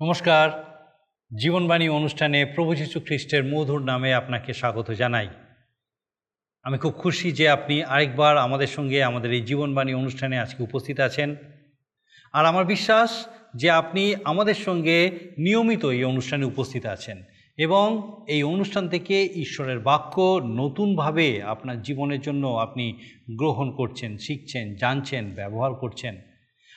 নমস্কার। জীবনবাণী অনুষ্ঠানে প্রভু যীশু খ্রিস্টের মধুর নামে আপনাকে স্বাগত জানাই। আমি খুব খুশি যে আপনি আরেকবার আমাদের সঙ্গে আমাদের এই জীবনবাণী অনুষ্ঠানে আজকে উপস্থিত আছেন। আর আমার বিশ্বাস যে আপনি আমাদের সঙ্গে নিয়মিত এই অনুষ্ঠানে উপস্থিত আছেন এবং এই অনুষ্ঠান থেকে ঈশ্বরের বাক্য নতুনভাবে আপনার জীবনের জন্য আপনি গ্রহণ করছেন, শিখছেন, জানছেন, ব্যবহার করছেন।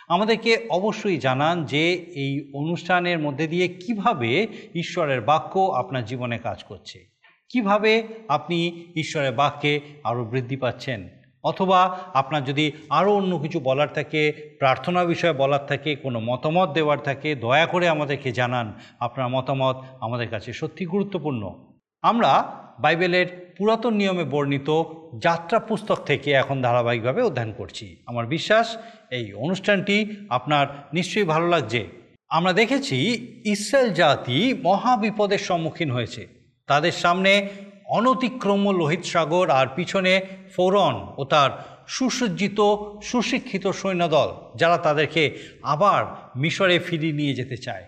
আমাদেরকে অবশ্যই জানান যে এই অনুষ্ঠানের মধ্যে দিয়ে কীভাবে ঈশ্বরের বাক্য আপনার জীবনে কাজ করছে। কীভাবে আপনি ঈশ্বরের বাক্যে আরও বৃদ্ধি পাচ্ছেন? অথবা আপনার যদি আরও অন্য কিছু বলার থাকে, প্রার্থনা বিষয়ে বলার থাকে, কোনো মতামত দেওয়ার থাকে, দয়া করে আমাদেরকে জানান। আপনার মতামত আমাদের কাছে সত্যি গুরুত্বপূর্ণ। আমরা বাইবেলের পুরাতন নিয়মে বর্ণিত যাত্রা পুস্তক থেকে এখন ধারাবাহিকভাবে অধ্যয়ন করছি। আমার বিশ্বাস, এই অনুষ্ঠানটি আপনার নিশ্চয়ই ভালো লাগছে। আমরা দেখেছি, ইসরায়েল জাতি মহাবিপদের সম্মুখীন হয়েছে। তাদের সামনে অনতিক্রম্য লোহিত সাগর আর পিছনে ফোরন ও তার সুসজ্জিত, সুশিক্ষিত সৈন্যদল, যারা তাদেরকে আবার মিশরে ফিরিয়ে নিয়ে যেতে চায়।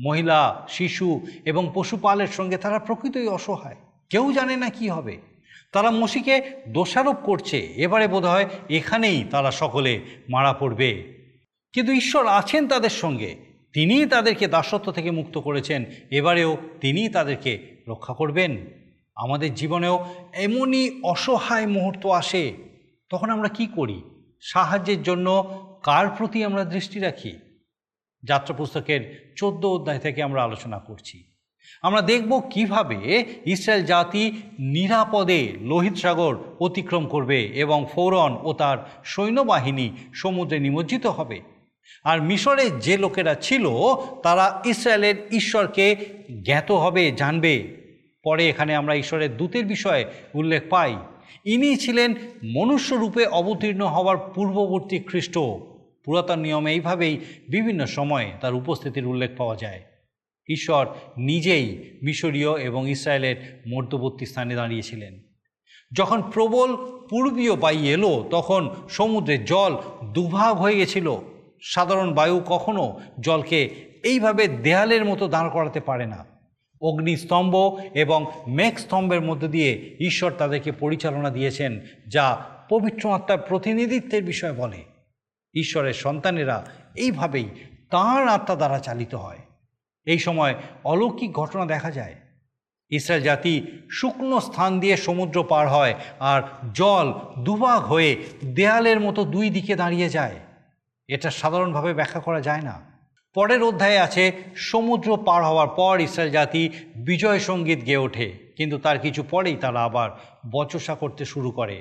মহিলা, শিশু এবং পশুপালের সঙ্গে তারা প্রকৃতই অসহায়। কেউ জানে না কি হবে। তারা মসিকে দোষারোপ করছে। এবারে বোধহয় এখানেই তারা সকলে মারা পড়বে। কিন্তু ঈশ্বর আছেন তাদের সঙ্গে। তিনিই তাদেরকে দাসত্ব থেকে মুক্ত করেছেন। এবারেও তিনিই তাদেরকে রক্ষা করবেন। আমাদের জীবনেও এমনই অসহায় মুহূর্ত আসে, তখন আমরা কি করি? সাহায্যের জন্য কার প্রতি আমরা দৃষ্টি রাখি? যাত্রা পুস্তকের চোদ্দ অধ্যায় থেকে আমরা আলোচনা করছি। আমরা দেখব কীভাবে ইসরায়েল জাতি নিরাপদে লোহিত সাগর অতিক্রম করবে এবং ফৌরন ও তার সৈন্যবাহিনী সমুদ্রে নিমজ্জিত হবে। আর মিশরে যে লোকেরা ছিল, তারা ইসরায়েলের ঈশ্বরকে জ্ঞাত হবে, জানবে। পরে এখানে আমরা ঈশ্বরের দূতের বিষয়ে উল্লেখ পাই। ইনি ছিলেন মনুষ্যরূপে অবতীর্ণ হওয়ার পূর্ববর্তী খ্রিস্ট। পুরাতন নিয়মে এইভাবেই বিভিন্ন সময়ে তার উপস্থিতির উল্লেখ পাওয়া যায়। ঈশ্বর নিজেই মিশরীয় এবং ইসরায়েলের মধ্যবর্তী স্থানে দাঁড়িয়েছিলেন। যখন প্রবল পূর্বীয় বায়ু এলো, তখন সমুদ্রের জল দুভাগ হয়ে গেছিল। সাধারণ বায়ু কখনো জলকে এইভাবে দেয়ালের মতো দাঁড় করাতে পারে না। অগ্নিস্তম্ভ এবং মেঘ স্তম্ভের মধ্যে দিয়ে ঈশ্বর তাদেরকে পরিচালনা দিয়েছেন, যা পবিত্র আত্মার প্রতিনিধিত্বের বিষয় বলে। ঈশ্বরের সন্তানেরা এইভাবেই তাঁর আত্মা দ্বারা চালিত হয়। এই সময় অলৌকিক ঘটনা দেখা যায়। ইসরায়েল জাতি শুকনো স্থান দিয়ে সমুদ্র পার হয় আর জল দুভাগ হয়ে দেয়ালের মতো দুই দিকে দাঁড়িয়ে যায়। এটা সাধারণভাবে ব্যাখ্যা করা যায় না। পরের অধ্যায়ে আছে, সমুদ্র পার হওয়ার পর ইসরায়েল জাতি বিজয় সংগীত গেয়ে ওঠে, কিন্তু তার কিছু পরেই তারা আবার বচসা করতে শুরু করে,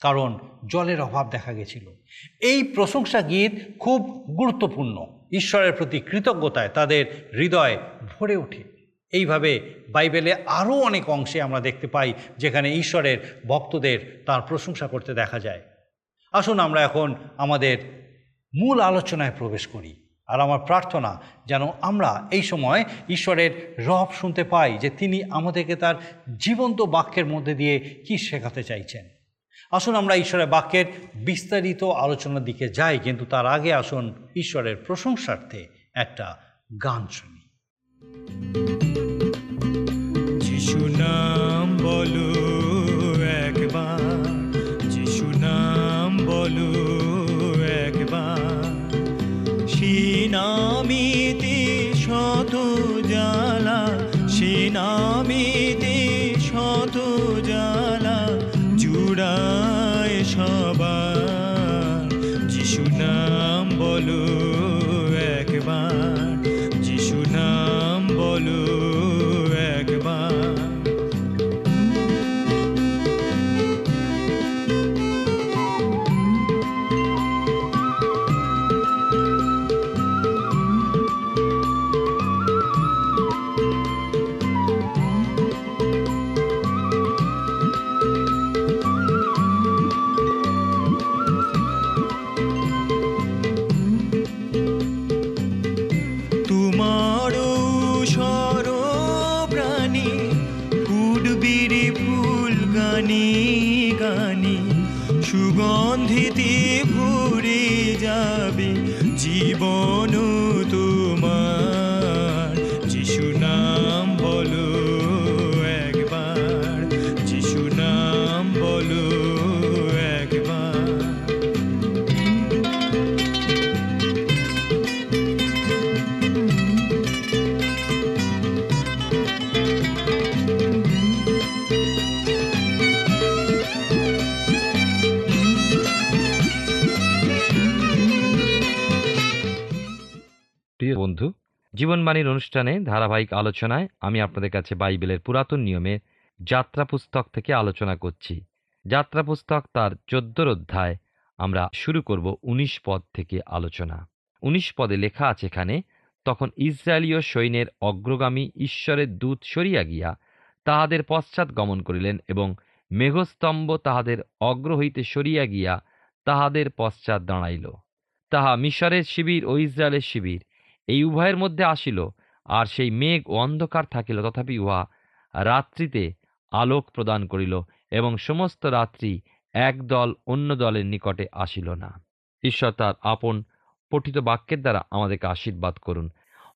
কারণ জলের অভাব দেখা গেছিল। এই প্রশংসা গীত খুব গুরুত্বপূর্ণ, ঈশ্বরের প্রতি কৃতজ্ঞতায় তাদের হৃদয় ভরে ওঠে। এইভাবে বাইবেলে আরও অনেক অংশে আমরা দেখতে পাই, যেখানে ঈশ্বরের ভক্তদের তার প্রশংসা করতে দেখা যায়। আসুন আমরা এখন আমাদের মূল আলোচনায় প্রবেশ করি। আর আমার প্রার্থনা যেন আমরা এই সময় ঈশ্বরের রব শুনতে পাই যে তিনি আমাদেরকে তার জীবন্ত বাক্যের মধ্যে দিয়ে কি শেখাতে চাইছেন। আসুন আমরা ঈশ্বরের বাক্যের বিস্তারিত আলোচনার দিকে যাই, কিন্তু তার আগে আসুন ঈশ্বরের প্রশংসার্থে একটা গান শুনি। যিশু বলো একবার, যিশু নাম বলো সিনামিতে শত জ্বালা সিনামিতে জীবনবাণীর অনুষ্ঠানে ধারাবাহিক আলোচনায় আমি আপনাদের কাছে বাইবেলের পুরাতন নিয়মে যাত্রা পুস্তক থেকে আলোচনা করছি। যাত্রা পুস্তক তার চোদ্দোর অধ্যায়। আমরা শুরু করব উনিশ পদ থেকে আলোচনা। উনিশ পদে লেখা আছে এখানে, তখন ইসরায়েলীয় সৈন্যের অগ্রগামী ঈশ্বরের দূত সরিয়া গিয়া তাহাদের পশ্চাৎ গমন করিলেন এবং মেঘস্তম্ভ তাহাদের অগ্র হইতে সরিয়া গিয়া তাহাদের পশ্চাৎ দাঁড়াইল। তাহা মিশরের শিবির ও ইসরায়েলের শিবির। এই উভয়ের মধ্যে আসিল, আর সেই মেঘ ও অন্ধকার থাকিল, তথাপি উহা রাত্রিতে আলোক প্রদান করিল, এবং সমস্ত রাত্রি এক দল অন্য দলের নিকটে আসিল না। ঈশ্বর তার আপন পঠিত বাক্যের দ্বারা আমাদেরকে আশীর্বাদ করুন।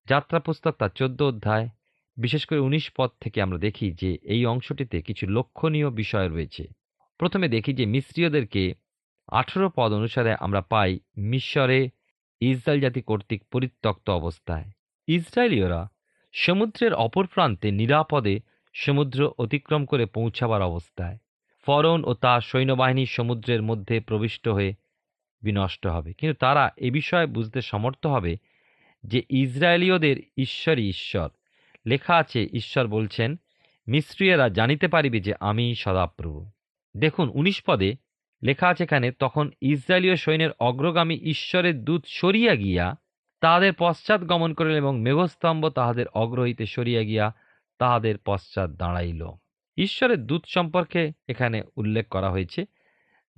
যাত্রা পুস্তক তার চোদ্দ অধ্যায়, বিশেষ করে উনিশ পদ থেকে আমরা দেখি যে এই অংশটিতে কিছু লক্ষণীয় বিষয় রয়েছে। প্রথমে দেখি যে মিশ্রীয়দেরকে আঠেরো পদ অনুসারে আমরা পাই মিশরে ইসরায়েল জাতি কর্তৃক পরিত্যক্ত অবস্থায়। ইসরায়েলীয়রা সমুদ্রের অপর প্রান্তে নিরাপদে সমুদ্র অতিক্রম করে পৌঁছাবার অবস্থায়। ফরন ও তার সৈন্যবাহিনী সমুদ্রের মধ্যে প্রবিষ্ট হয়ে বিনষ্ট হবে। কিন্তু তারা এ বিষয়ে বুঝতে সমর্থ হবে যে ইসরায়েলীয়দের ঈশ্বরই ঈশ্বর। লেখা আছে, ঈশ্বর বলছেন, মিস্ত্রীয়েরা জানিতে পারিবে যে আমি সদাপ্রভু। দেখুন, উনিশ পদে লেখা আছে এখানে, তখন ইসরায়েলীয় সৈন্যের অগ্রগামী ঈশ্বরের দূত সরিয়া গিয়া তাহাদের পশ্চাৎ গমন করিল এবং মেঘস্তম্ভ তাহাদের অগ্র হইতে সরিয়া গিয়া তাহাদের পশ্চাৎ দাঁড়াইল। ঈশ্বরের দূত সম্পর্কে এখানে উল্লেখ করা হয়েছে।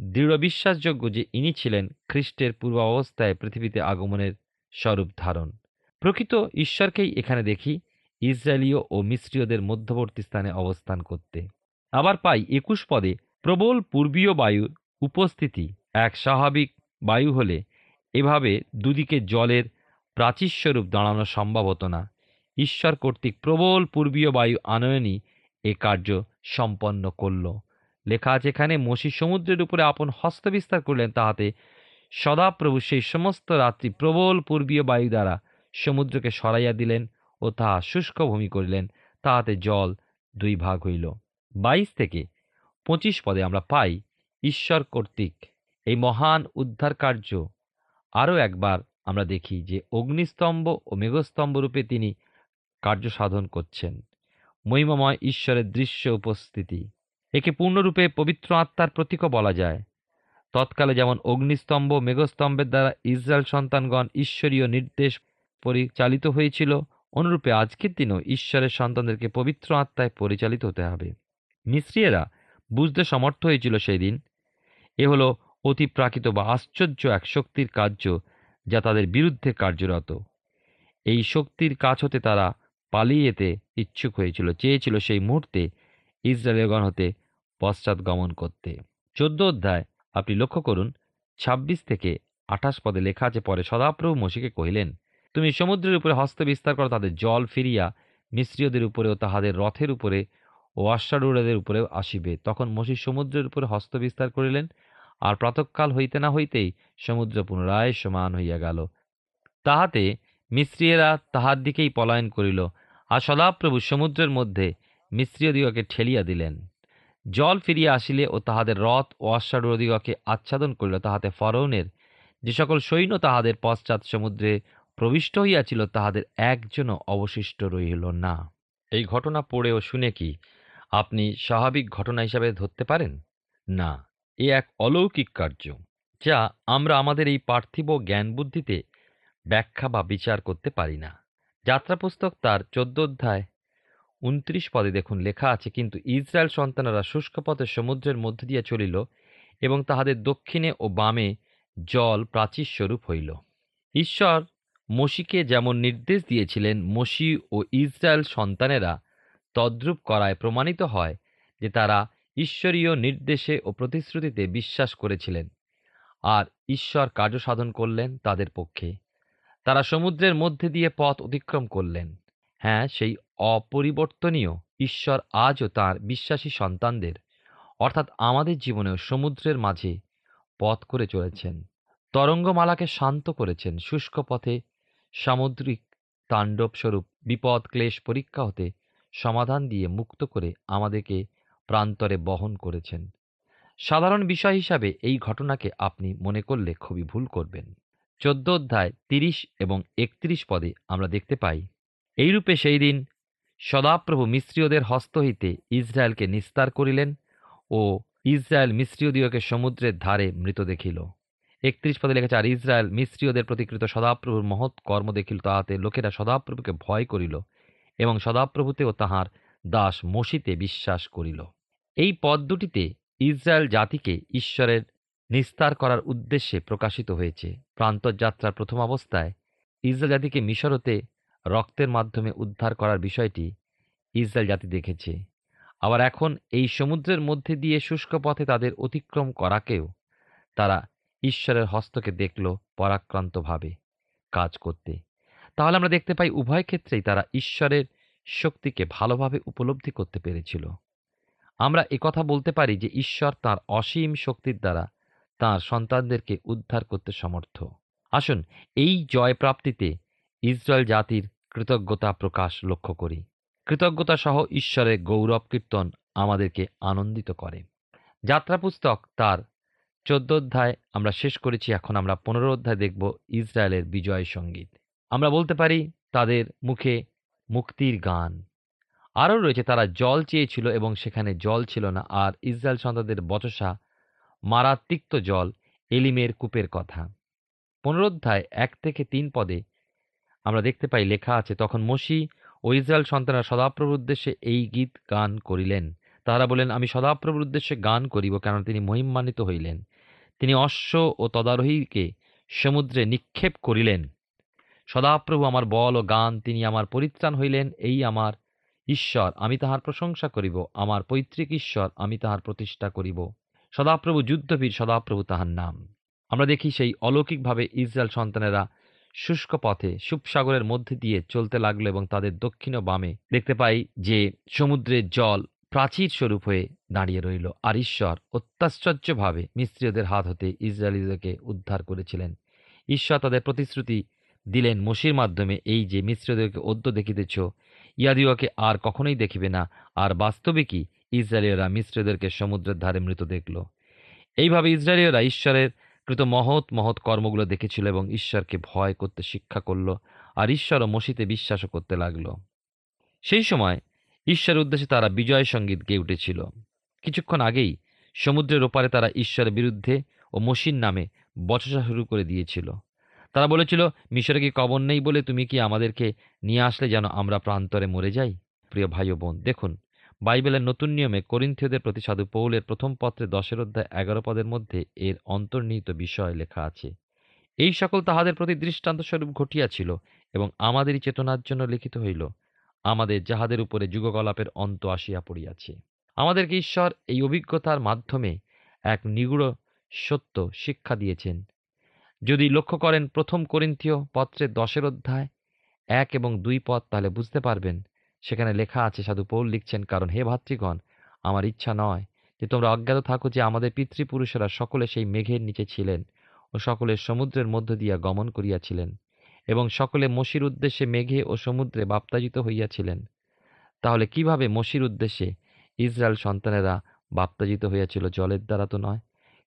দৃঢ় বিশ্বাসযোগ্য যে ইনি ছিলেন খ্রিস্টের পূর্ব অবস্থায় পৃথিবীতে আগমনের স্বরূপ ধারণ। প্রকৃত ঈশ্বরকেই এখানে দেখি ইসরায়েলীয় ও মিশ্রীয়দের মধ্যবর্তী স্থানে অবস্থান করতে। আবার পাই, একুশ পদে প্রবল পূর্বীয় বায়ুর উপস্থিতি এক স্বাভাবিক বায়ু হলে এভাবে দুদিকে জলের প্রাচীস্বরূপ দাঁড়ানো সম্ভব হতো না। ঈশ্বর কর্তৃক প্রবল পূর্বীয় বায়ু আনয়নই এ কার্য সম্পন্ন করল। লেখা আছে, এখানে মসি সমুদ্রের উপরে আপন হস্ত বিস্তার করলেন, তাহাতে সদাপ্রভু সেই সমস্ত রাত্রি প্রবল পূর্বীয় বায়ু দ্বারা সমুদ্রকে সরাইয়া দিলেন ও তাহা শুষ্ক ভূমি করিলেন। তাহাতে জল দুই ভাগ হইল। বাইশ থেকে পঁচিশ পদে আমরা পাই ঈশ্বর কর্তৃক এই মহান উদ্ধার কার্য আরও একবার আমরা দেখি যে অগ্নিস্তম্ভ ও মেঘস্তম্ভ রূপে তিনি কার্য সাধন করছেন। মহিমাময় ঈশ্বরের দৃশ্য উপস্থিতি। একে পূর্ণরূপে পবিত্র আত্মার প্রতীকও বলা যায়। তৎকালে যেমন অগ্নিস্তম্ভ মেঘস্তম্ভের দ্বারা ইসরায়েল সন্তানগণ ঈশ্বরীয় নির্দেশ পরিচালিত হয়েছিল, অনুরূপে আজকের দিনও ঈশ্বরের সন্তানদেরকে পবিত্র আত্মায় পরিচালিত হতে হবে। মিস্ত্রিয়েরা বুঝতে সমর্থ হয়েছিল সেই দিন। এ হলো অতি প্রাকৃত বা আশ্চর্য এক শক্তির কার্য যা তাদের বিরুদ্ধে কার্যরত। এই শক্তির কাছ হতে তারা পালিয়ে যেতে ইচ্ছুক হয়েছিল, চেয়েছিল সেই মুহূর্তে ইসরায়েলগণ হতে পশ্চাৎ গমন করতে। চোদ্দ অধ্যায়, আপনি লক্ষ্য করুন ২৬ থেকে আঠাশ পদে লেখা আছে, পরে সদাপ্রভু মসিকে কহিলেন, তুমি সমুদ্রের উপরে হস্ত বিস্তার করো, তাদের জল ফিরিয়া মিশ্রীয়দের উপরে ও তাহাদের রথের উপরে ও অশ্বারূঢ়দের উপরেও আসিবে। তখন মসি সমুদ্রের উপরে হস্ত বিস্তার করিলেন, আর প্রাতঃকাল হইতে না হইতেই সমুদ্র পুনরায় সমান হইয়া গেল। তাহাতে মিস্ত্রিয়েরা তাহার দিকেই পলায়ন করিল, আর সদাপ্রভু সমুদ্রের মধ্যে মিস্ত্রীয়দিগকে ঠেলিয়া দিলেন। জল ফিরিয়া আসিলে ও তাহাদের রথ ও অশ্বারূঢ়দিগকে আচ্ছাদন করিল। তাহাতে ফরৌনের যে সকল সৈন্য তাহাদের পশ্চাৎ সমুদ্রে প্রবিষ্ট হইয়াছিল, তাহাদের একজনও অবশিষ্ট রহিল না। এই ঘটনা পড়ে ও শুনে কি আপনি স্বাভাবিক ঘটনা হিসাবে ধরতে পারেন? না, এ এক অলৌকিক কার্য, যা আমরা আমাদের এই পার্থিব জ্ঞান বুদ্ধিতে ব্যাখ্যা বা বিচার করতে পারি না। যাত্রা পুস্তক তার চোদ্দ অধ্যায়, উনত্রিশ পদে দেখুন লেখা আছে, কিন্তু ইসরায়েল সন্তানেরা শুষ্ক পথে সমুদ্রের মধ্য দিয়া চলিল এবং তাহাদের দক্ষিণে ও বামে জল প্রাচীর স্বরূপ হইল। ঈশ্বর মসিকে যেমন নির্দেশ দিয়েছিলেন, মসি ও ইসরায়েল সন্তানেরা তদ্রূপ করায় প্রমাণিত হয় যে তারা ঈশ্বরীয় নির্দেশে ও প্রতিশ্রুতিতে বিশ্বাস করেছিলেন আর ঈশ্বর কার্য সাধন করলেন তাদের পক্ষে। তারা সমুদ্রের মধ্যে দিয়ে পথ অতিক্রম করলেন। হ্যাঁ সেই অপরিবর্তনীয় ঈশ্বর আজও তার বিশ্বাসী সন্তানদের, অর্থাৎ আমাদের জীবনেও সমুদ্রের মাঝে পথ করে চলেছেন। তরঙ্গমালাকে শান্ত করেছেন। শুষ্ক পথে সামুদ্রিক তাণ্ডব স্বরূপ বিপদ ক্লেশ পরীক্ষা হতে সমাধান দিয়ে মুক্ত করে আমাদেরকে প্রান্তরে বহন করেছেন। সাধারণ বিষয় হিসাবে এই ঘটনাকে আপনি মনে করলে খুবই ভুল করবেন। চোদ্দ অধ্যায় তিরিশ এবং একত্রিশ পদে আমরা দেখতে পাই, এইরূপে সেই দিন সদাপ্রভু মিস্ত্রীয়দের হস্ত হইতে ইসরায়েলকে নিস্তার করিলেন ও ইসরায়েল মিস্ত্রীয়দিওকে সমুদ্রের ধারে মৃত দেখিল। একত্রিশ পদে লেখেছে, আর ইসরায়েল মিস্ত্রীয়দের প্রতিকৃত সদাপ্রভুর মহৎ কর্ম দেখিল, তাহাতে লোকেরা সদাপ্রভুকে ভয় করিল। এবং সদাপ্রভুতেও তাহার দাস মসিতে বিশ্বাস করিল। এই পদ দুটিতে ইসরায়েল জাতিকে ঈশ্বরের নিস্তার করার উদ্দেশ্যে প্রকাশিত হয়েছে। প্রান্তযাত্রার প্রথম অবস্থায় ইসরায়েল জাতিকে মিশরতে রক্তের মাধ্যমে উদ্ধার করার বিষয়টি ইসরায়েল জাতি দেখেছে। আবার এখন এই সমুদ্রের মধ্যে দিয়ে শুষ্ক পথে তাদের অতিক্রম করাকেও তারা ঈশ্বরের হস্তকে দেখল পরাক্রান্তভাবে কাজ করতে। তাহলে আমরা দেখতে পাই উভয় ক্ষেত্রেই তারা ঈশ্বরের শক্তিকে ভালোভাবে উপলব্ধি করতে পেরেছিল। আমরা একথা বলতে পারি যে ঈশ্বর তার অসীম শক্তির দ্বারা তার সন্তানদেরকে উদ্ধার করতে সমর্থ। আসুন, এই জয় প্রাপ্তিতে ইসরায়েল জাতির কৃতজ্ঞতা প্রকাশ লক্ষ্য করি। কৃতজ্ঞতা সহ ঈশ্বরের গৌরব কীর্তন আমাদেরকে আনন্দিত করে। যাত্রা পুস্তক তার চোদ্দ অধ্যায় আমরা শেষ করেছি, এখন আমরা পনেরো অধ্যায় দেখব ইসরায়েলের বিজয় সংগীত। আমরা বলতে পারি তাদের মুখে মুক্তির গান। আরও রয়েছে তারা জল চেয়েছিল এবং সেখানে জল ছিল না। আর ইসরায়েল সন্তানদের বচসা মারাত্মিক্ত জল এলিমের কূপের কথা। পুনরুদ্ধায় এক থেকে তিন পদে আমরা দেখতে পাই লেখা আছে, তখন মসি ও ইসরায়েল সন্তানরা সদাপ্রভুর উদ্দেশ্যে এই গীত গান করিলেন। তাহারা বলেন আমি সদাপ্রভুর উদ্দেশ্যে গান করিব কেন তিনি মহিমান্বিত হইলেন। তিনি অশ্ব ও তদারোহীকে সমুদ্রে নিক্ষেপ করিলেন। সদাপ্রভু আমার বল ও গান, তিনি আমার পরিত্রাণ হইলেন, এই আমার ঈশ্বর, আমি তাহার প্রশংসা করিব, আমার পৈতৃক ঈশ্বর, আমি তাহার প্রতিষ্ঠা করিব। সদাপ্রভু যুদ্ধবীর, সদাপ্রভু তাহার নাম। আমরা দেখি সেই অলৌকিকভাবে ইসরায়েল সন্তানেরা শুষ্ক পথে, সুপসাগরের মধ্যে দিয়ে চলতে লাগল এবং তাদের দক্ষিণ বামে দেখতে পাই যে সমুদ্রের জল প্রাচীর স্বরূপ হয়ে দাঁড়িয়ে রইল। আর ঈশ্বর অত্যাশ্চর্যভাবে মিস্ত্রীয়দের হাত হতে ইসরায়েলিদেরকে উদ্ধার করেছিলেন। ঈশ্বর তাদের প্রতিশ্রুতি দিলেন, মসির মাধ্যমে এই যে মিশ্রদেরকে অদ্য দেখিতেছ ইয়াদিওকে আর কখনোই দেখিবে না। আর বাস্তবিকই ইসরায়েলীয়রা মিশ্রদেরকে সমুদ্রের ধারে মৃত দেখল। এইভাবে ইসরায়েলীয়রা ঈশ্বরের কৃত মহৎ মহৎ কর্মগুলো দেখেছিল এবং ঈশ্বরকে ভয় করতে শিক্ষা করল আর ঈশ্বর ও মসিতে বিশ্বাসও করতে লাগল। সেই সময় ঈশ্বরের উদ্দেশ্যে তারা বিজয় সংগীত গেয়ে উঠেছিল। কিছুক্ষণ আগেই সমুদ্রের ওপারে তারা ঈশ্বরের বিরুদ্ধে ও মসির নামে বচসা শুরু করে দিয়েছিল। তারা বলেছিল, মিশরে কি কবর নেই বলে তুমি কি আমাদেরকে নিয়ে আসলে যেন আমরা প্রান্তরে মরে যাই? প্রিয় ভাই ও বোন, দেখুন, বাইবেলের নতুন নিয়মে করিন্থীয়দের প্রতি সাধু পৌলের প্রথম পত্রে দশের অধ্যায় এগারো পদের মধ্যে এর অন্তর্নিহিত বিষয় লেখা আছে। এই সকল তাহাদের প্রতি দৃষ্টান্ত স্বরূপ ঘটিয়াছিল এবং আমাদেরই চেতনার জন্য লিখিত হইল, আমাদের যাহাদের উপরে যুগকলাপের অন্ত আসিয়া পড়িয়াছে। আমাদেরকে ঈশ্বর এই অভিজ্ঞতার মাধ্যমে এক নিগুড় সত্য শিক্ষা দিয়েছেন যদি লক্ষ্য করেন প্রথম করিন্থীয় পত্রের দশের অধ্যায়, এক এবং দুই পদ, তাহলে বুঝতে পারবেন সেখানে লেখা আছে, সাধু পৌল লিখছেন, কারণ হে ভাতৃগণ, আমার ইচ্ছা নয় যে তোমরা অজ্ঞাত থাকো যে আমাদের পিতৃপুরুষেরা সকলে সেই মেঘের নিচে ছিলেন ও সকলে সমুদ্রের মধ্য দিয়া গমন করিয়াছিলেন এবং সকলে মসির উদ্দেশ্যে মেঘে ও সমুদ্রে বাপ্তাজিত হইয়াছিলেন। তাহলে কীভাবে মসির উদ্দেশ্যে ইসরায়েল সন্তানেরা বাপ্তাজিত হইয়াছিল, জলের দ্বারা তো নয়,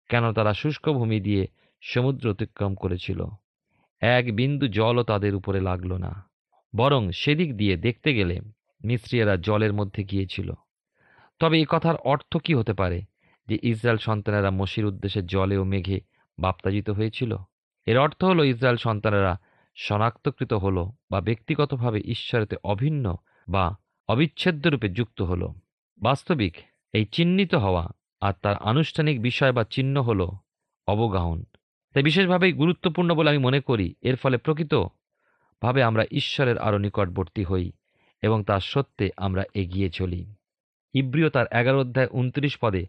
কেন তারা শুষ্ক ভূমি দিয়ে সমুদ্র অতিক্রম করেছিল। এক বিন্দু জলও তাদের উপরে লাগল না। বরং সেদিক দিয়ে দেখতে গেলে মিস্ত্রিয়েরা জলের মধ্যে গিয়েছিল। তবে এই কথার অর্থ কি হতে পারে যে ইসরায়েল সন্তানেরা মসির উদ্দেশ্যে জলে ও মেঘে বাপ্তাজিত হয়েছিল? এর অর্থ হলো ইসরায়েল সন্তানেরা শনাক্তকৃত হলো বা ব্যক্তিগতভাবে ঈশ্বরেতে অভিন্ন বা অবিচ্ছেদ্য রূপে যুক্ত হলো। বাস্তবিক এই চিহ্নিত হওয়া আর তার আনুষ্ঠানিক বিষয় বা চিহ্ন হল অবগাহন। তাই বিশেষভাবেই গুরুত্বপূর্ণ বলে আমি মনে করি, এর ফলে প্রকৃত ভাবে আমরা ঈশ্বরের আরও নিকটবর্তী হই এবং তার সত্যে আমরা এগিয়ে চলি। ইব্রিয় তার এগারো অধ্যায় উনত্রিশ পদে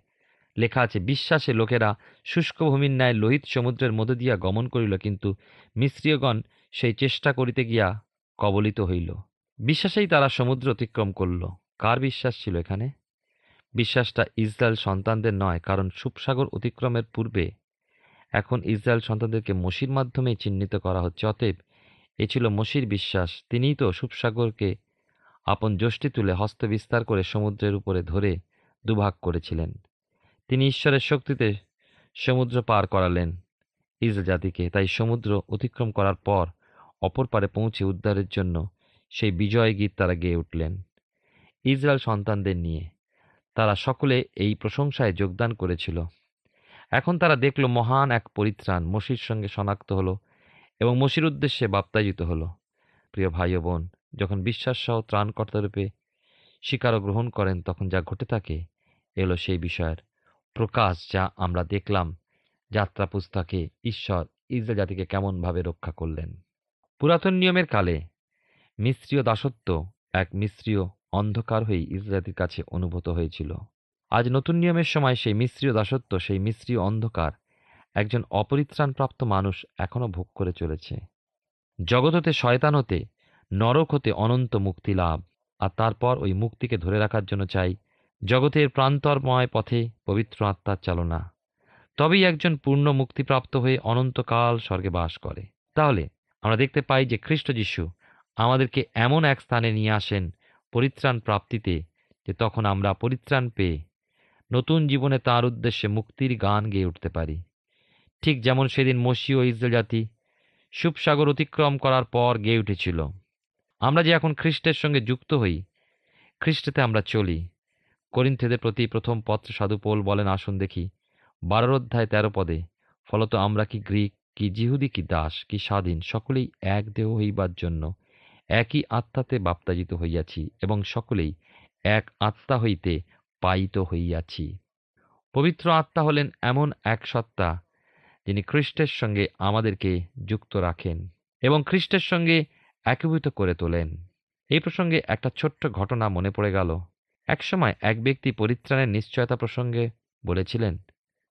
লেখা আছে, বিশ্বাসে লোকেরা শুষ্ক ভূমির ন্যায় লোহিত সমুদ্রের মধ্য দিয়া গমন করিল, কিন্তু মিশ্রীয়গণ সেই চেষ্টা করিতে গিয়া কবলিত হইল। বিশ্বাসেই তারা সমুদ্র অতিক্রম করল। কার বিশ্বাস ছিল এখানে? বিশ্বাসটা ইসরায়েল সন্তানদের নয়, কারণ সুপসাগর অতিক্রমের পূর্বে এখন ইসরায়েল সন্তানদেরকে মসির মাধ্যমে চিহ্নিত করা হচ্ছে। অতএব এ ছিল মসির বিশ্বাস। তিনিই তো সুপসাগরকে আপন যষ্টি তুলে হস্ত বিস্তার করে সমুদ্রের উপরে ধরে দুভাগ করেছিলেন। তিনি ঈশ্বরের শক্তিতে সমুদ্র পার করালেন ইসরায়েল জাতিকে। তাই সমুদ্র অতিক্রম করার পর অপর পারে পৌঁছে উদ্ধারের জন্য সেই বিজয় গীত তারা গেয়ে উঠলেন। ইসরায়েল সন্তানদের নিয়ে তারা সকলে এই প্রশংসায় যোগদান করেছিল। এখন তারা দেখল মহান এক পরিত্রাণ মসির সঙ্গে শনাক্ত হলো এবং মসির উদ্দেশ্যে বাপ্তাজিত হলো। প্রিয় ভাই ও বোন, যখন বিশ্বাস সহ ত্রাণকর্তারূপে স্বীকার গ্রহণ করেন, তখন যা ঘটে থাকে এলো সেই বিষয়ের প্রকাশ যা আমরা দেখলাম যাত্রা পুস্তকে ঈশ্বর ইসরায়েল জাতিকে কেমনভাবে রক্ষা করলেন। পুরাতন নিয়মের কালে মিশ্রীয় দাসত্ব এক মিশ্রীয় অন্ধকার হয়ে ইসরায়েল জাতির কাছে অনুভূত হয়েছিল। আজ নতুন নিয়মের সময় সেই মিশ্রীয় দাসত্ব, সেই মিশ্রীয় অন্ধকার একজন অপরিত্রাণপ্রাপ্ত মানুষ এখনও ভোগ করে চলেছে। জগৎ হতে শয়তান হতে, নরক হতে অনন্ত মুক্তি লাভ, আর তারপর ওই মুক্তিকে ধরে রাখার জন্য চাই জগতের প্রান্তরময় পথে পবিত্র আত্মার চালনা। তবেই একজন পূর্ণ মুক্তিপ্রাপ্ত হয়ে অনন্তকাল স্বর্গে বাস করে। তাহলে আমরা দেখতে পাই যে খ্রিস্ট যিশু আমাদেরকে এমন এক স্থানে নিয়ে আসেন পরিত্রাণ প্রাপ্তিতে যে তখন আমরা পরিত্রাণ পেয়ে নতুন জীবনে তার উদ্দেশ্যে মুক্তির গান গেয়ে উঠতে পারি। ঠিক যেমন সেদিন মসি ও ইসরায়েল জাতি সুপসাগর অতিক্রম করার পর গেয়ে উঠেছিল। আমরা যে এখন খ্রিস্টের সঙ্গে যুক্ত হই, খ্রিস্টেতে আমরা চলি। করিন্থেদের প্রতি প্রথম পত্র সাধু পোল বলেন, আসুন দেখি, বারোর অধ্যায় তেরো পদে, ফলত আমরা কি গ্রিক, কি জিহুদি, কি দাস, কি স্বাধীন, সকলেই এক দেহ হইবার জন্য একই আত্মাতে বাপ্তাজিত হইয়াছি এবং সকলেই এক আত্মা হইতে পায়িত হইয়াছি। পবিত্র আত্মা হলেন এমন এক সত্তা, যিনি খ্রিস্টের সঙ্গে আমাদেরকে যুক্ত রাখেন এবং খ্রিস্টের সঙ্গে একীভূত করে তোলেন। এই প্রসঙ্গে একটা ছোট্ট ঘটনা মনে পড়ে গেল। একসময় এক ব্যক্তি পরিত্রাণের নিশ্চয়তা প্রসঙ্গে বলেছিলেন,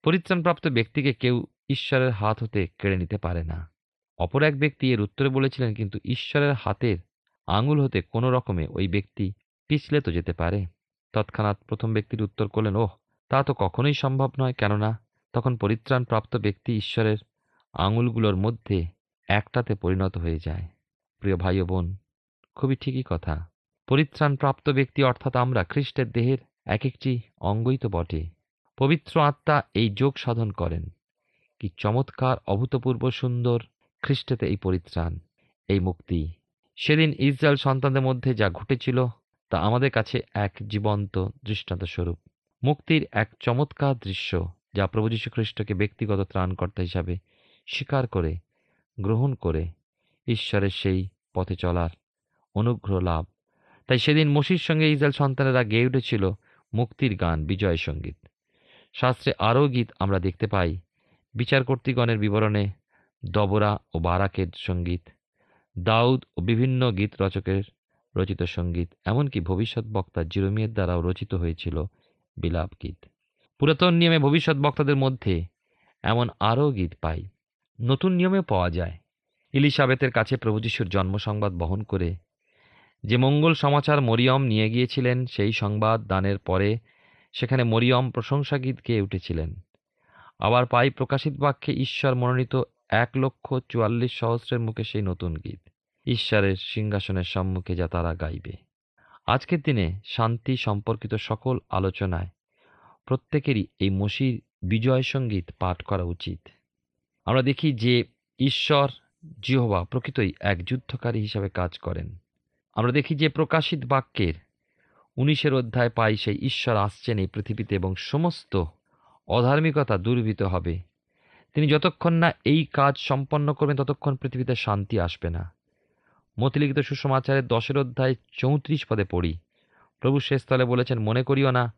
পরিত্রাণপ্রাপ্ত ব্যক্তিকে কেউ ঈশ্বরের হাত হতে কেড়ে নিতে পারে না। অপর এক ব্যক্তি এর উত্তরে বলেছিলেন, কিন্তু ঈশ্বরের হাতের আঙুল হতে কোনো রকমে ওই ব্যক্তি পিছলে তো যেতে পারে। তৎক্ষণাৎ প্রথম ব্যক্তির উত্তর করলেন, ওহ, তা তো কখনোই সম্ভব নয়। কেননা, তখন পরিত্রাণপ্রাপ্ত ব্যক্তি ঈশ্বরের আঙুলগুলোর মধ্যে একটাতে পরিণত হয়ে যায়। প্রিয় ভাই ও বোন, খুবই ঠিকই কথা। পরিত্রাণপ্রাপ্ত ব্যক্তি অর্থাৎ আমরা খ্রিস্টের দেহের এক একটি অঙ্গই তো বটে। পবিত্র আত্মা এই যোগ সাধন করেন। কি চমৎকার, অভূতপূর্ব, সুন্দর খ্রিস্টেতে এই পরিত্রাণ, এই মুক্তি। সেদিন ইসরায়েল সন্তানদের মধ্যে যা ঘটেছিল তা আমাদের কাছে এক জীবন্ত দৃষ্টান্ত স্বরূপ মুক্তির এক চমৎকার দৃশ্য যা প্রভু যীশু খ্রিস্টকে ব্যক্তিগত ত্রাণকর্তা হিসাবে স্বীকার করে, গ্রহণ করে ঈশ্বরের সেই পথে চলার অনুগ্রহ লাভ। তাই সেদিন মসির সঙ্গে ইসরায়েল সন্তানেরা গেয়ে উঠেছিল মুক্তির গান, বিজয় সংগীত। শাস্ত্রে আরও গীত আমরা দেখতে পাই। বিচারকর্তৃগণের বিবরণে দবরা ও বারাকের সংগীত, দাউদ ও বিভিন্ন গীত রচকের রচিত সংগীত, এমনকি ভবিষ্যৎ বক্তা জিরোমিয়ের দ্বারাও রচিত হয়েছিল বিলাপ গীত। পুরাতন নিয়মে ভবিষ্যৎ বক্তাদের মধ্যে এমন আরও গীত পাই। নতুন নিয়মে পাওয়া যায়। ইলিসাবেতের কাছে প্রভু যিশুর জন্ম সংবাদ বহন করে যে মঙ্গল সমাচার মরিয়ম নিয়ে গিয়েছিলেন, সেই সংবাদ দানের পরে সেখানে মরিয়ম প্রশংসা গীত গেয়ে উঠেছিলেন। আবার পাই প্রকাশিত বাক্যে, ঈশ্বর মনোনীত এক লক্ষ চুয়াল্লিশ সহস্রের মুখে সেই নতুন গীত। ঈশ্বরের সিংহাসনের সম্মুখে যা তারা গাইবে। আজকের দিনে শান্তি সম্পর্কিত সকল আলোচনায় প্রত্যেকেরই এই মসির বিজয় সংগীত পাঠ করা উচিত। আমরা দেখি যে ঈশ্বর জিহবা প্রকৃতই এক যুদ্ধকারী হিসাবে কাজ করেন। আমরা দেখি যে প্রকাশিত বাক্যের উনিশের অধ্যায় পাই সেই ঈশ্বর আসছেন এই পৃথিবীতে এবং সমস্ত অধার্মিকতা দূরীভূত হবে। তিনি যতক্ষণ না এই কাজ সম্পন্ন করবেন, ততক্ষণ পৃথিবীতে শান্তি আসবে না। মতিলিখিত সুসমাচারের দশের অধ্যায় চৌত্রিশ পদে পড়ি। প্রভু শেষস্থলে বলেছেন, মনে করিও না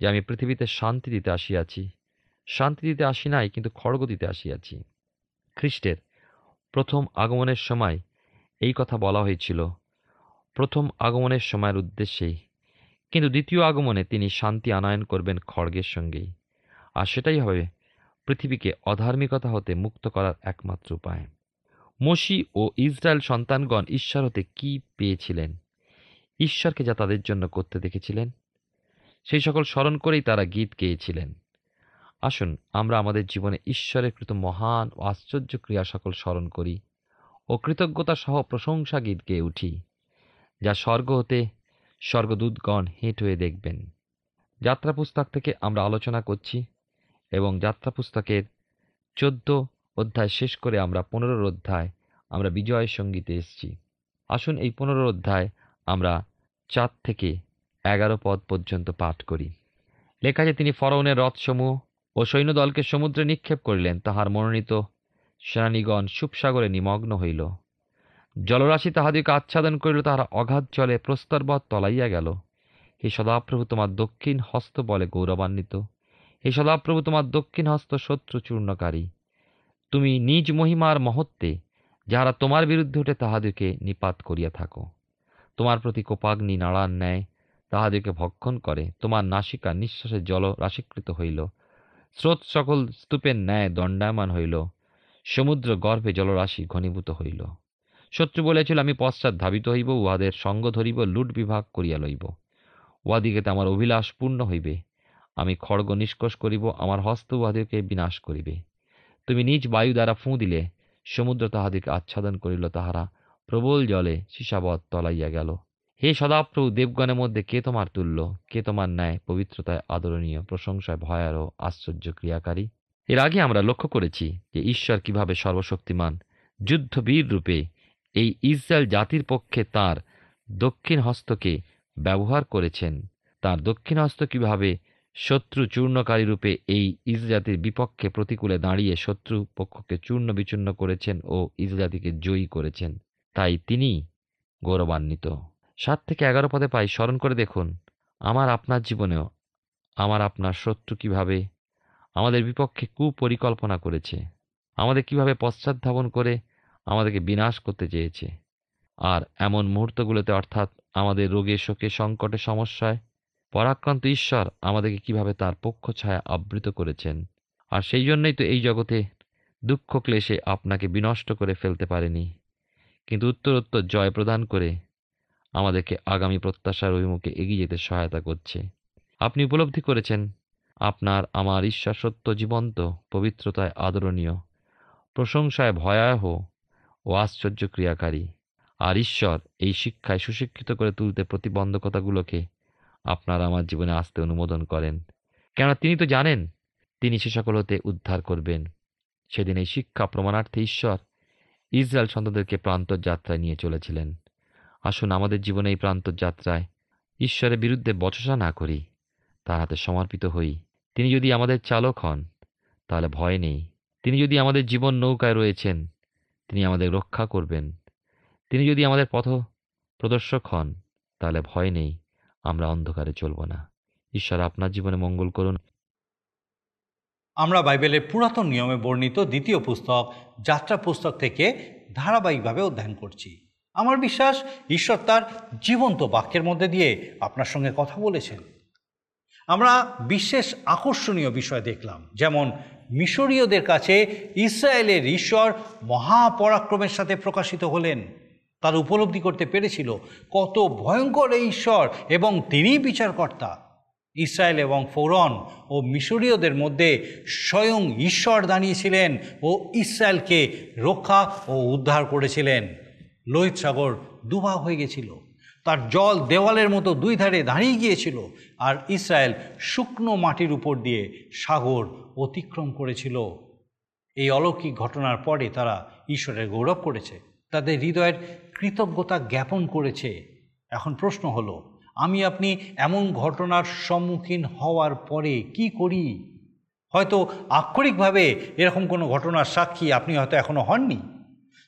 যে আমি পৃথিবীতে শান্তি দিতে আসিয়াছি। শান্তি দিতে আসি নাই, কিন্তু খড়গ দিতে আসিয়াছি। খ্রিস্টের প্রথম আগমনের সময় এই কথা বলা হয়েছিল। প্রথম আগমনের সময়ের উদ্দেশ্যেই কিন্তু দ্বিতীয় আগমনে তিনি শান্তি আনয়ন করবেন খড়গের সঙ্গেই। আর সেটাই হবে পৃথিবীকে অধার্মিকতা হতে মুক্ত করার একমাত্র উপায়। মসি ও ইসরায়েল সন্তানগণ ঈশ্বর হতে কি পেয়েছিলেন? ঈশ্বরকে যা তাদের জন্য করতে দেখেছিলেন? সেই সকল স্মরণ করেই তারা গীত গেয়েছিলেন। আসুন, আমরা আমাদের জীবনে ঈশ্বরের কৃত মহান ও আশ্চর্য ক্রিয়া সকল স্মরণ করি ও কৃতজ্ঞতা সহ প্রশংসা গীত গেয়ে উঠি, যা স্বর্গ হতে স্বর্গদূতগণ হেঁট হয়ে দেখবেন। যাত্রা পুস্তক থেকে আমরা আলোচনা করছি এবং যাত্রা পুস্তকের চোদ্দ অধ্যায় শেষ করে আমরা পনেরোর অধ্যায় আমরা বিজয় সঙ্গীতে এসেছি। আসুন এই পনেরো অধ্যায় আমরা চার থেকে এগারো পদ পর্যন্ত পাঠ করি। লেখা যে তিনি ফরৌনের রথসমূহ ও সৈন্যদলকে সমুদ্রে নিক্ষেপ করিলেন। তাহার মনোনীত সেনানীগণ সুপসাগরে নিমগ্ন হইল। জলরাশি তাহাদিকে আচ্ছাদন করিল। তাহারা অগাধ জলে প্রস্তরবৎ তলাইয়া গেল। হে সদাপ্রভু, তোমার দক্ষিণ হস্ত বলে গৌরবান্বিত। হে সদাপ্রভু, তোমার দক্ষিণ হস্ত শত্রু চূর্ণকারী। তুমি নিজ মহিমার মহত্বে যাহারা তোমার বিরুদ্ধে উঠে তাহাদিকে নিপাত করিয়া থাকো। তোমার প্রতি কোপাগ্নি নাড়ার ন্যায় তাহাদিকে ভক্ষণ করে। তোমার নাসিকা নিঃশ্বাসে জল রাশীকৃত হইল। স্রোত সকল স্তূপের ন্যায় দণ্ডায়মান হইল। সমুদ্র গর্ভে জলরাশি ঘনীভূত হইল। শত্রু বলেছিল আমি পশ্চাৎ ধাবিত হইব, উহাদের সঙ্গ ধরিব, লুট বিভাগ করিয়া লইব। উহাদিগেতে আমার অভিলাষ পূর্ণ হইবে। আমি খড়গ নিষ্কোষ করিব, আমার হস্ত উহাদিকে বিনাশ করিবে। তুমি নিজ বায়ু দ্বারা ফুঁ দিলে, সমুদ্র তাহাদিকে আচ্ছাদন করিল তাহারা। প্রবল জলে শিশাবৎ তলাইয়া গেল। হে সদাপ্রভু, দেবগণের মধ্যে কে তোমার তুল্য? কে তোমার ন্যায় পবিত্রতায় আদরণীয়, প্রশংসায় ভয়ার ও আশ্চর্য ক্রিয়াকারী? এর আগে আমরা লক্ষ্য করেছি যে ঈশ্বর কীভাবে সর্বশক্তিমান যুদ্ধবীর রূপে এই ইসরায়েল জাতির পক্ষে তার দক্ষিণ হস্তকে ব্যবহার করেছেন। তার দক্ষিণ হস্ত কীভাবে শত্রু চূর্ণকারী রূপে এই ইসরায়েল জাতির বিপক্ষে প্রতিকূলে দাঁড়িয়ে শত্রু পক্ষকে চূর্ণ বিচূর্ণ করেছেন ও ইসরায়েল জাতিকে জয়ী করেছেন। তাই তিনি গৌরবান্বিত। সাত থেকে এগারো পদে পাই, স্মরণ করে দেখুন, আমার আপনার জীবনেও, আমার আপনার শত্রু কীভাবে আমাদের বিপক্ষে কুপরিকল্পনা করেছে, আমাদের কীভাবে পশ্চাৎধাবন করে আমাদেরকে বিনাশ করতে চেয়েছে। আর এমন মুহূর্তগুলোতে, অর্থাৎ আমাদের রোগে শোকে সংকটে সমস্যায় পরাক্রান্ত ঈশ্বর আমাদেরকে কীভাবে তার পক্ষ ছায়া আবৃত করেছেন? আর সেই জন্যই তো এই জগতে দুঃখ ক্লেশে আপনাকে বিনষ্ট করে ফেলতে পারেনি। কিন্তু উত্তরোত্তর জয় প্রদান করে আমাদেরকে আগামী প্রত্যাশার অভিমুখে এগিয়ে যেতে সহায়তা করছে। আপনি উপলব্ধি করেছেন, আপনার, আমার ঈশ্বর সত্য জীবন্ত, পবিত্রতায় আদরণীয়, প্রশংসায় ভয়াবহ ও আশ্চর্য ক্রিয়াকারী। আর ঈশ্বর এই শিক্ষায় সুশিক্ষিত করে তুলতে প্রতিবন্ধকতাগুলোকে আপনার আমার জীবনে আসতে অনুমোদন করেন। কেননা তিনি তো জানেন, তিনি সে সকল হতে উদ্ধার করবেন। সেদিন এই শিক্ষা প্রমাণার্থে ঈশ্বর ইসরায়েল সন্তানদেরকে প্রান্তর যাত্রায় নিয়ে চলেছিলেন। আসুন আমাদের জীবনে এই প্রান্তর যাত্রায় ঈশ্বরের বিরুদ্ধে বচসা না করি, তার হাতে সমর্পিত হই। তিনি যদি আমাদের চালক হন, তাহলে ভয় নেই। তিনি যদি আমাদের জীবন নৌকায় রয়েছেন, তিনি আমাদের রক্ষা করবেন। তিনি যদি আমাদের পথ প্রদর্শক হন, তাহলে ভয় নেই। আমরা অন্ধকারে চলব না। ঈশ্বর, আপনার জীবনে মঙ্গল করুন। আমরা বাইবেলের পুরাতন নিয়মে বর্ণিত দ্বিতীয় পুস্তক, যাত্রা পুস্তক থেকে ধারাবাহিকভাবে অধ্যয়ন করছি। আমার বিশ্বাস, ঈশ্বর তার জীবন্ত বাক্যের মধ্যে দিয়ে আপনার সঙ্গে কথা বলেছেন। আমরা বিশেষ আকর্ষণীয় বিষয় দেখলাম, যেমন মিশরীয়দের কাছে ইসরায়েলের ঈশ্বর মহাপরাক্রমের সাথে প্রকাশিত হলেন। তার উপলব্ধি করতে পেরেছিল কত ভয়ঙ্কর এই ঈশ্বর এবং তিনিই বিচারকর্তা। ইসরায়েল এবং ফৌরন ও মিশরীয়দের মধ্যে স্বয়ং ঈশ্বর দাঁড়িয়েছিলেন ও ইসরায়েলকে রক্ষা ও উদ্ধার করেছিলেন। লোহিত সাগর দুভাগ হয়ে গেছিল। তার জল দেওয়ালের মতো দুই ধারে দাঁড়িয়ে গিয়েছিল আর ইসরায়েল শুকনো মাটির উপর দিয়ে সাগর অতিক্রম করেছিল। এই অলৌকিক ঘটনার পরে তারা ঈশ্বরের গৌরব করেছে। তাদের হৃদয়ের কৃতজ্ঞতা জ্ঞাপন করেছে। এখন প্রশ্ন হলো, আমি আপনি এমন ঘটনার সম্মুখীন হওয়ার পরে কি করি? হয়তো আক্ষরিকভাবে এরকম কোনো ঘটনার সাক্ষী আপনি হয়তো এখনও হননি।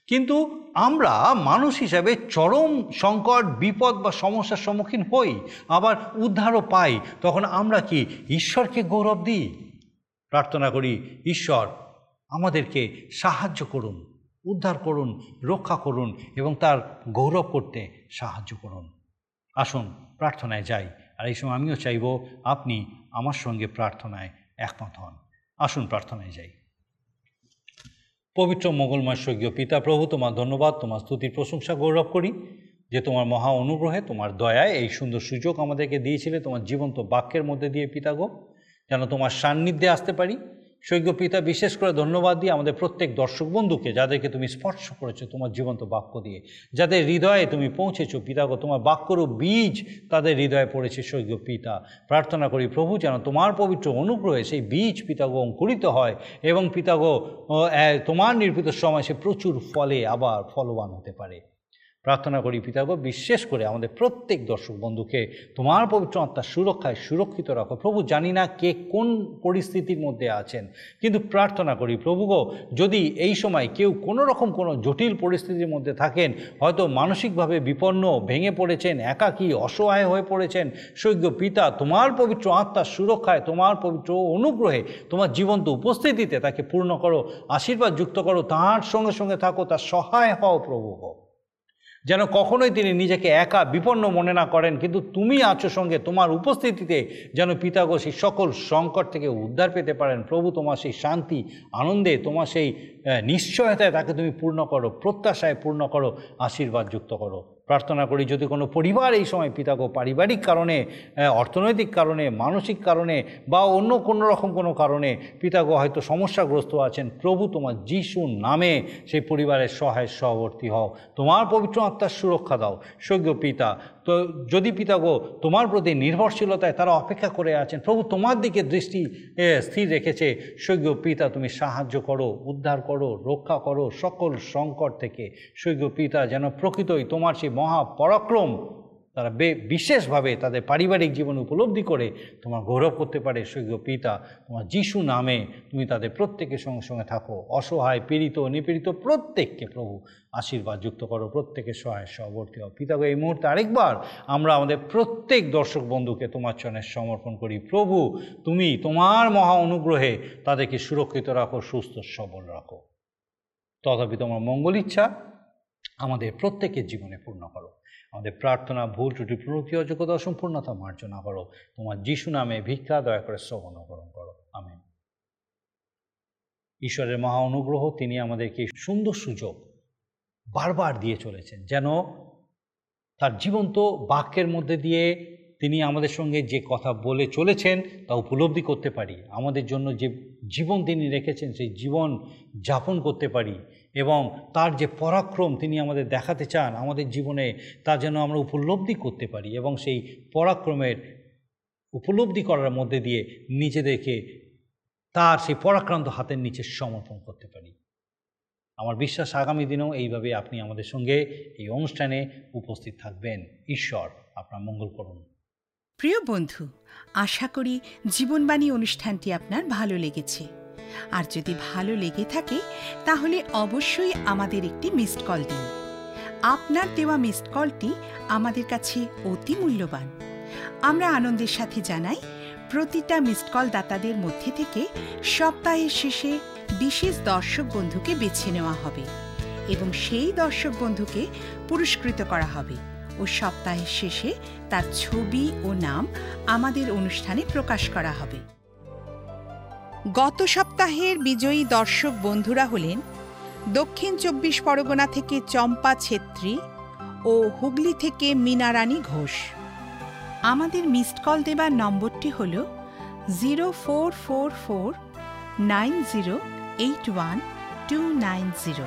কিন্তু আমরা মানুষ হিসাবে চরম সংকট, বিপদ বা সমস্যার সম্মুখীন হই, আবার উদ্ধারও পাই। তখন আমরা কি ঈশ্বরকে গৌরব দিই? প্রার্থনা করি, ঈশ্বর, আমাদেরকে সাহায্য করুন। উদ্ধার করুন, রক্ষা করুন এবং তার গৌরব করতে সাহায্য করুন। আসুন, প্রার্থনায় যাই। আর এই সময় আমিও চাইব আপনি আমার সঙ্গে প্রার্থনায় একমত হন। আসুন, প্রার্থনায় যাই। পবিত্র মঙ্গলময় স্বর্গীয় পিতা প্রভু, তোমার ধন্যবাদ, তোমার স্তুতির প্রশংসা, গৌরব করি যে তোমার মহা অনুগ্রহে, তোমার দয়ায় এই সুন্দর সুযোগ আমাদেরকে দিয়েছিলে তোমার জীবন্ত বাক্যের মধ্যে দিয়ে পিতাগো যেন তোমার সান্নিধ্যে আসতে পারি স্বর্গীয় পিতা, বিশেষ করে ধন্যবাদ দিয়ে আমাদের প্রত্যেক দর্শক বন্ধুকে যাদেরকে তুমি স্পর্শ করেছ তোমার জীবন্ত বাক্য দিয়ে, যাদের হৃদয়ে তুমি পৌঁছেছো পিতাগো, তোমার বাক্যরও বীজ তাদের হৃদয়ে পড়েছে স্বর্গীয় পিতা। প্রার্থনা করি, প্রভু, যেন তোমার পবিত্র অনুগ্রহে সেই বীজ পিতাগো অঙ্কুরিত হয় এবং পিতাগো তোমার নির্মিত সময় সে প্রচুর ফলে আবার ফলবান হতে পারে। প্রার্থনা করি পিতাগো বিশেষ করে আমাদের প্রত্যেক দর্শক বন্ধুকে তোমার পবিত্র আত্মার সুরক্ষায় সুরক্ষিত রাখো। প্রভু জানি না কে কোন পরিস্থিতির মধ্যে আছেন, কিন্তু প্রার্থনা করি, প্রভু গো, যদি এই সময় কেউ কোনো রকম কোনো জটিল পরিস্থিতির মধ্যে থাকেন, হয়তো মানসিকভাবে বিপন্ন, ভেঙে পড়েছেন, একাকী, অসহায় হয়ে পড়েছেন, সৈক্য পিতা, তোমার পবিত্র আত্মার সুরক্ষায়, তোমার পবিত্র অনুগ্রহে, তোমার জীবন্ত উপস্থিতিতে তাকে পূর্ণ করো, আশীর্বাদ যুক্ত করো, তার সঙ্গে সঙ্গে থাকো, তার সহায় হও প্রভু গো। যেন কখনোই তিনি নিজেকে একা, বিপন্ন মনে না করেন, কিন্তু তুমি আছো সঙ্গে, তোমার উপস্থিতিতে যেন পিতাগো সেই সকল সংকট থেকে উদ্ধার পেতে পারেন। প্রভু, তোমার সেই শান্তি, আনন্দে, তোমার সেই নিশ্চয়তায় তাকে তুমি পূর্ণ করো, প্রত্যাশায় পূর্ণ করো, আশীর্বাদ যুক্ত করো। প্রার্থনা করি যদি কোনো পরিবার এই সময় পিতাগ পারিবারিক কারণে অর্থনৈতিক কারণে, মানসিক কারণে বা অন্য কোনো রকম কোনো কারণে পিতাগ হয়তো সমস্যাগ্রস্ত আছেন, প্রভু তোমার যিশু নামে সেই পরিবারের সহায় সহবর্তী হও। তোমার পবিত্র আত্মার সুরক্ষা দাও। সৈক্য পিতা তো যদি পিতাগো তোমার প্রতি নির্ভরশীলতায় তারা অপেক্ষা করে আছেন, প্রভু তোমার দিকে দৃষ্টি স্থির রেখেছে। সৈক্য পিতা, তুমি সাহায্য করো, উদ্ধার করো, রক্ষা করো সকল সংকট থেকে। সৈক্য পিতা, যেন প্রকৃতই তোমার সেই মহা পরাক্রম তারা বে বিশেষভাবে তাদের পারিবারিক জীবন উপলব্ধি করে তোমার গৌরব করতে পারে সৈক্য পিতা, তোমার যিশু নামে তুমি তাদের প্রত্যেকের সঙ্গে সঙ্গে থাকো। অসহায়, পীড়িত, নিপীড়িত প্রত্যেককে প্রভু আশীর্বাদ যুক্ত করো, প্রত্যেকের সহায় সহবর্তী হও। পিতাগো এই মুহূর্তে আরেকবার আমরা আমাদের প্রত্যেক দর্শক বন্ধুকে তোমার চরণে সমর্পণ করি। প্রভু, তুমি তোমার মহা অনুগ্রহে তাদেরকে সুরক্ষিত রাখো, সুস্থ, সবল রাখো। তথাপি তোমার মঙ্গল ইচ্ছা আমাদের প্রত্যেকের জীবনে পূর্ণ করো। আমাদের প্রার্থনা, ভুল ত্রুটি প্রকৃতি অযোগ্যতা সম্পূর্ণতা মার্জনা করো। তোমার যিশু নামে ভিক্ষা, দয়া করে শ্রবণ গ্রহণ করো। আমেন। ঈশ্বরের মহা অনুগ্রহ, তিনি আমাদেরকে সুন্দর সুযোগ বারবার দিয়ে চলেছেন, যেন তার জীবন্ত বাক্যের মধ্যে দিয়ে তিনি আমাদের সঙ্গে যে কথা বলে চলেছেন, তা উপলব্ধি করতে পারি। আমাদের জন্য যে জীবন তিনি রেখেছেন, সেই জীবন যাপন করতে পারি। এবং তার যে পরাক্রম তিনি আমাদের দেখাতে চান, আমাদের জীবনে তা যেন আমরা উপলব্ধি করতে পারি এবং সেই পরাক্রমের উপলব্ধি করার মধ্যে দিয়ে নিজেদেরকে তার সেই পরাক্রান্ত হাতের নিচে সমর্পণ করতে পারি। আমার বিশ্বাস আগামী দিনেও এইভাবে আপনি আমাদের সঙ্গে এই অনুষ্ঠানে উপস্থিত থাকবেন। ঈশ্বর আপনার মঙ্গল করুন। প্রিয় বন্ধু, আশা করি জীবনবাণী অনুষ্ঠানটি আপনার ভালো লেগেছে। আর যদি ভালো লেগে থাকে, তাহলে অবশ্যই আমাদের একটি মিসড কল দিন। আপনার দেওয়া মিসড কলটি আমাদের কাছে অতি মূল্যবান। আমরা আনন্দের সাথে জানাই, প্রতিটা মিসড কল দাতাদের মধ্যে থেকে সপ্তাহের শেষে বিশেষ দর্শক বন্ধুকে বেছে নেওয়া হবে এবং সেই দর্শক বন্ধুকে পুরস্কৃত করা হবে ও সপ্তাহের শেষে তার ছবি ও নাম আমাদের অনুষ্ঠানে প্রকাশ করা হবে। গত সপ্তাহের বিজয়ী দর্শক বন্ধুরা হলেন দক্ষিণ চব্বিশ পরগনা থেকে চম্পা ছেত্রী ও হুগলি থেকে মীনারানী ঘোষ। আমাদের মিসড কল দেবার নম্বরটি হল zero four four four nine zero eight one two nine zero.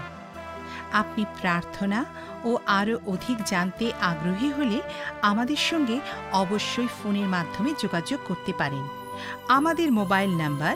আপনি প্রার্থনা ও আরও অধিক জানতে আগ্রহী হলে আমাদের সঙ্গে অবশ্যই ফোনের মাধ্যমে যোগাযোগ করতে পারেন। আমাদের mobile number